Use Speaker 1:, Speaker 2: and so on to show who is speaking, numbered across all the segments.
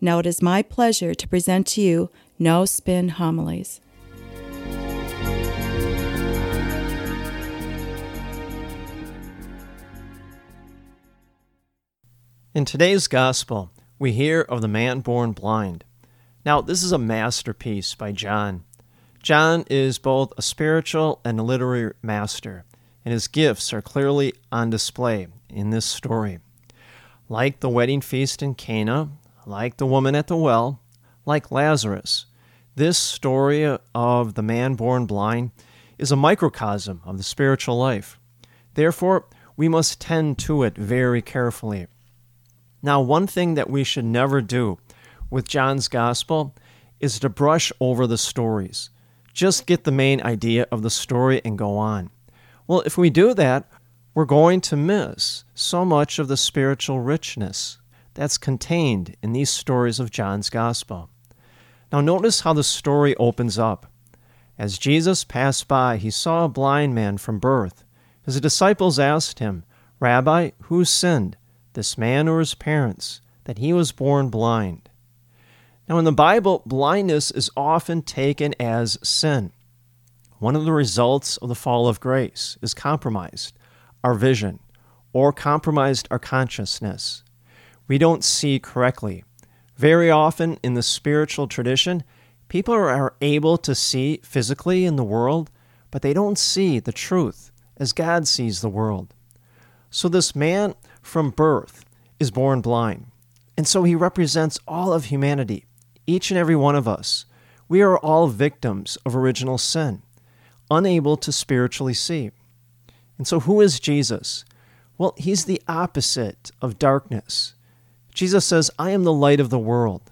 Speaker 1: Now it is my pleasure to present to you No Spin Homilies.
Speaker 2: In today's gospel, we hear of the man born blind. Now, this is a masterpiece by John. John is both a spiritual and a literary master, and his gifts are clearly on display in this story. Like the wedding feast in Cana, like the woman at the well, like Lazarus, this story of the man born blind is a microcosm of the spiritual life. Therefore, we must tend to it very carefully. Now, one thing that we should never do with John's gospel is to brush over the stories. Just get the main idea of the story and go on. Well, if we do that, we're going to miss so much of the spiritual richness that's contained in these stories of John's Gospel. Now, notice how the story opens up. As Jesus passed by, he saw a blind man from birth. His disciples asked him, Rabbi, who sinned, this man or his parents, that he was born blind? Now, in the Bible, blindness is often taken as sin. One of the results of the fall of grace is compromised our vision or compromised our consciousness we don't see correctly. Very often in the spiritual tradition, people are able to see physically in the world, but they don't see the truth as God sees the world. So this man from birth is born blind. And so he represents all of humanity, each and every one of us. We are all victims of original sin, unable to spiritually see. And so, who is Jesus? Well, he's the opposite of darkness. Jesus says, I am the light of the world.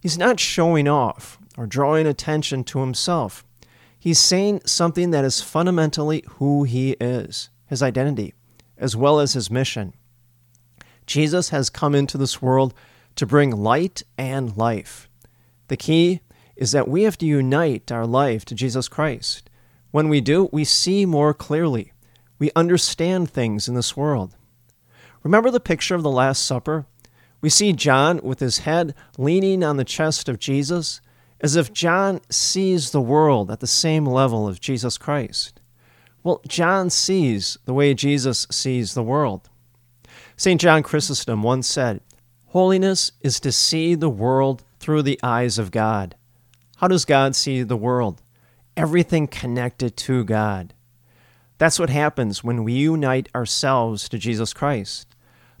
Speaker 2: He's not showing off or drawing attention to himself. He's saying something that is fundamentally who he is, his identity, as well as his mission. Jesus has come into this world to bring light and life. The key is that we have to unite our life to Jesus Christ. When we do, we see more clearly. We understand things in this world. Remember the picture of the Last Supper? We see John with his head leaning on the chest of Jesus, as if John sees the world at the same level of Jesus Christ. Well, John sees the way Jesus sees the world. St. John Chrysostom once said, Holiness is to see the world through the eyes of God. How does God see the world? Everything connected to God. That's what happens when we unite ourselves to Jesus Christ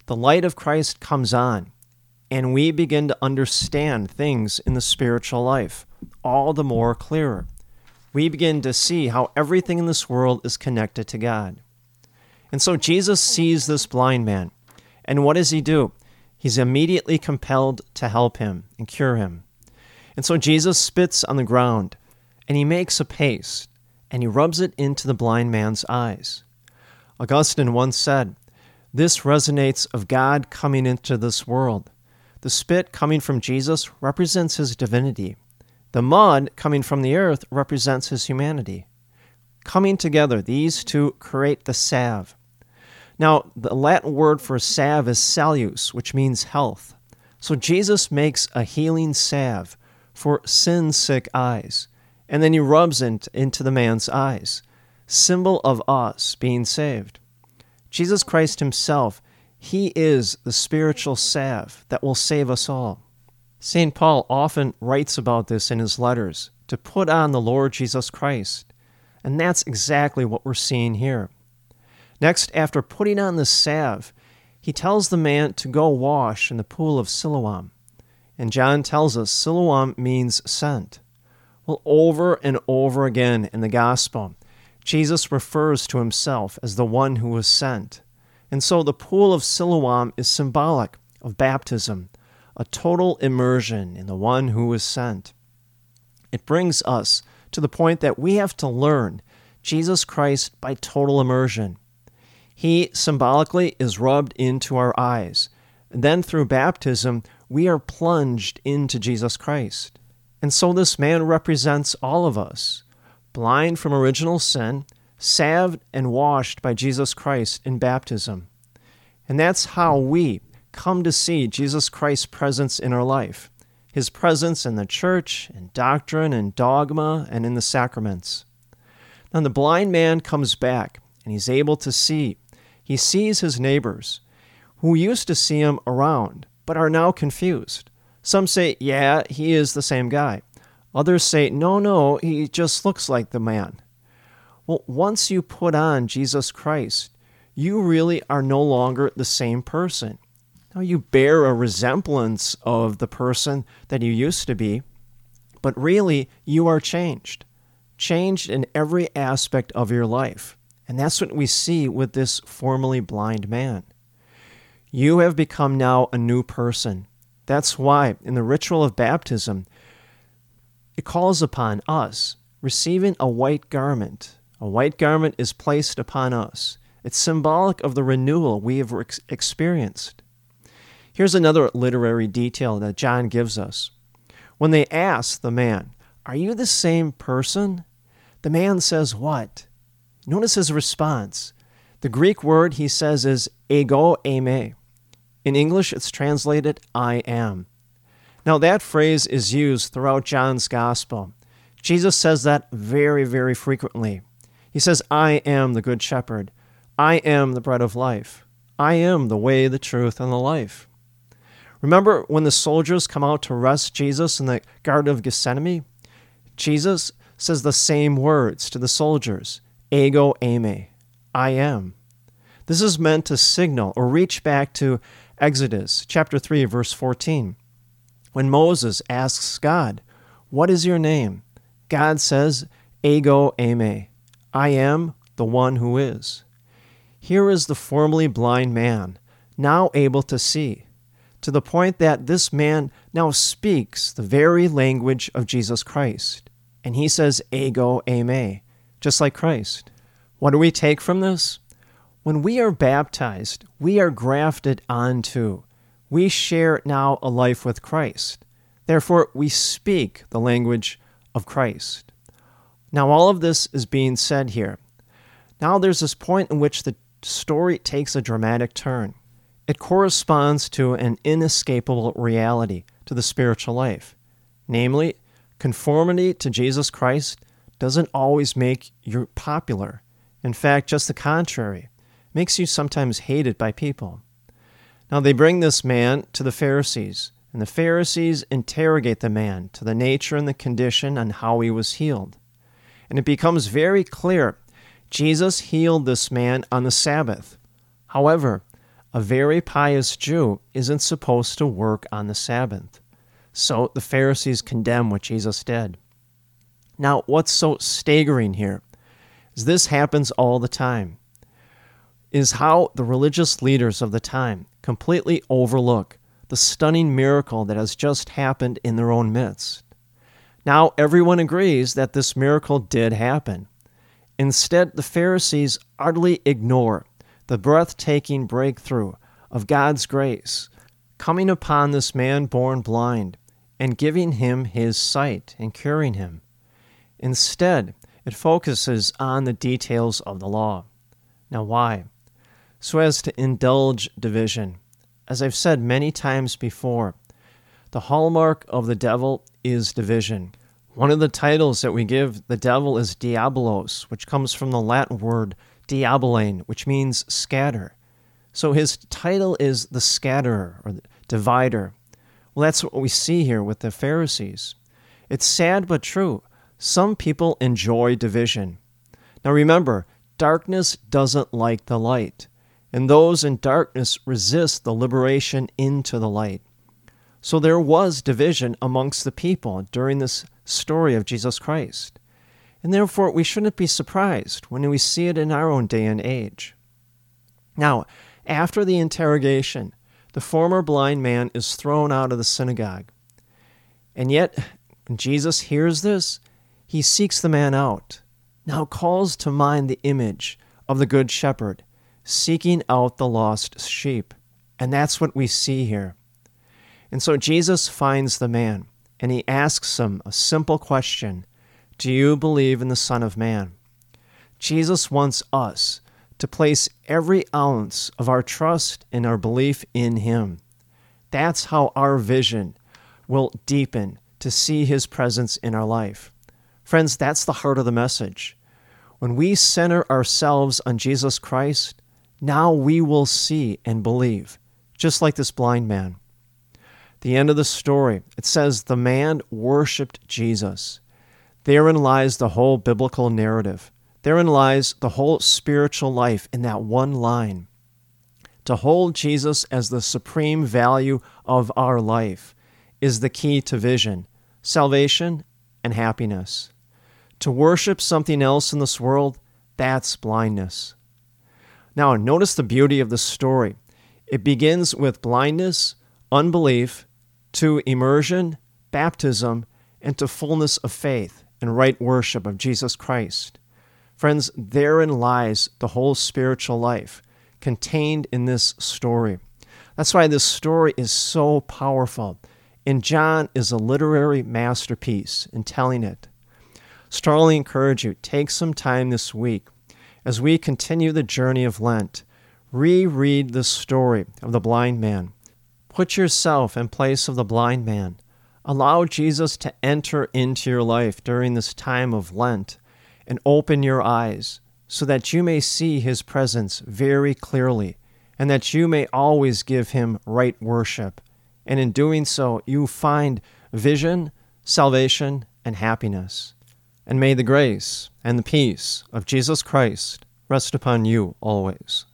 Speaker 2: the light of Christ comes on, and we begin to understand things in the spiritual life all the more clearer. We begin to see how everything in this world is connected to God. And so Jesus sees this blind man, and what does he do? He's immediately compelled to help him and cure him. And so Jesus spits on the ground, and he makes a paste, and he rubs it into the blind man's eyes. Augustine once said, this resonates of God coming into this world. The spit coming from Jesus represents his divinity. The mud coming from the earth represents his humanity. Coming together, these two create the salve. Now, the Latin word for salve is salus, which means health. So Jesus makes a healing salve for sin sick eyes, and then he rubs it into the man's eyes, symbol of us being saved. Jesus Christ Himself, He is the spiritual salve that will save us all. St. Paul often writes about this in his letters to put on the Lord Jesus Christ. And that's exactly what we're seeing here. Next, after putting on the salve, he tells the man to go wash in the pool of Siloam. And John tells us Siloam means sent. Well, over and over again in the gospel, Jesus refers to himself as the one who was sent. And so the pool of Siloam is symbolic of baptism, a total immersion in the one who was sent. It brings us to the point that we have to learn Jesus Christ by total immersion. He symbolically is rubbed into our eyes. And then through baptism, we are plunged into Jesus Christ. And so this man represents all of us, blind from original sin, salved and washed by Jesus Christ in baptism. And that's how we come to see Jesus Christ's presence in our life his presence in the church, in doctrine, and dogma, and in the sacraments. Then the blind man comes back and he's able to see. He sees his neighbors who used to see him around but are now confused. Some say, yeah, he is the same guy. Others say, no, no, he just looks like the man. Well, once you put on Jesus Christ, you really are no longer the same person. Now, you bear a resemblance of the person that you used to be, but really, you are changed. Changed in every aspect of your life. And that's what we see with this formerly blind man. You have become now a new person. That's why, in the ritual of baptism, it calls upon us receiving a white garment. A white garment is placed upon us. It's symbolic of the renewal we have ex- experienced. Here's another literary detail that John gives us. When they ask the man, Are you the same person? The man says, What? Notice his response. The Greek word he says is ego eimi. In English, it's translated I am. Now, that phrase is used throughout John's Gospel. Jesus says that very, very frequently. He says, I am the Good Shepherd. I am the bread of life. I am the way, the truth, and the life. Remember when the soldiers come out to arrest Jesus in the Garden of Gethsemane? Jesus says the same words to the soldiers Ego eimi, I am. This is meant to signal or reach back to Exodus chapter 3, verse 14. When Moses asks God, What is your name? God says, Ego eimi, I am the one who is. Here is the formerly blind man, now able to see, to the point that this man now speaks the very language of Jesus Christ. And he says, Ego eimi, just like Christ. What do we take from this? When we are baptized, we are grafted onto. We share now a life with Christ. Therefore, we speak the language of Christ. Now, all of this is being said here. Now, there's this point in which the story takes a dramatic turn. It corresponds to an inescapable reality to the spiritual life. Namely, conformity to Jesus Christ doesn't always make you popular. In fact, just the contrary, makes you sometimes hated by people. Now they bring this man to the Pharisees, and the Pharisees interrogate the man to the nature and the condition and how he was healed. And it becomes very clear Jesus healed this man on the Sabbath. However, a very pious Jew isn't supposed to work on the Sabbath. So the Pharisees condemn what Jesus did. Now, what's so staggering here is this happens all the time, is how the religious leaders of the time completely overlook the stunning miracle that has just happened in their own midst. Now, everyone agrees that this miracle did happen. Instead, the Pharisees utterly ignore the breathtaking breakthrough of God's grace coming upon this man born blind and giving him his sight and curing him. Instead, it focuses on the details of the law. Now, why? So as to indulge division. As I've said many times before, the hallmark of the devil is division. One of the titles that we give the devil is diabolos, which comes from the Latin word diaballein, which means scatter. So his title is the scatterer or the divider. Well, that's what we see here with the Pharisees. It's sad but true. Some people enjoy division. Now remember, darkness doesn't like the light, and those in darkness resist the liberation into the light. So there was division amongst the people during this story of Jesus Christ. And therefore, we shouldn't be surprised when we see it in our own day and age. Now, after the interrogation, the former blind man is thrown out of the synagogue. And yet, when Jesus hears this, he seeks the man out, now calls to mind the image of the Good Shepherd, seeking out the lost sheep. And that's what we see here. And so Jesus finds the man, and he asks him a simple question Do you believe in the Son of Man? Jesus wants us to place every ounce of our trust and our belief in Him. That's how our vision will deepen to see His presence in our life. Friends, that's the heart of the message. When we center ourselves on Jesus Christ, now we will see and believe, just like this blind man. The end of the story, it says the man worshiped Jesus. Therein lies the whole biblical narrative. Therein lies the whole spiritual life in that one line. To hold Jesus as the supreme value of our life is the key to vision, salvation, and happiness. To worship something else in this world, that's blindness. Now, notice the beauty of the story. It begins with blindness, unbelief, to immersion, baptism, and to fullness of faith and right worship of Jesus Christ. Friends, therein lies the whole spiritual life contained in this story. That's why this story is so powerful. And John is a literary masterpiece in telling it. Strongly encourage you, take some time this week as we continue the journey of Lent. Reread the story of the blind man. Put yourself in place of the blind man. Allow Jesus to enter into your life during this time of Lent and open your eyes so that you may see his presence very clearly and that you may always give him right worship. And in doing so, you find vision, salvation, and happiness. And may the grace and the peace of Jesus Christ rest upon you always.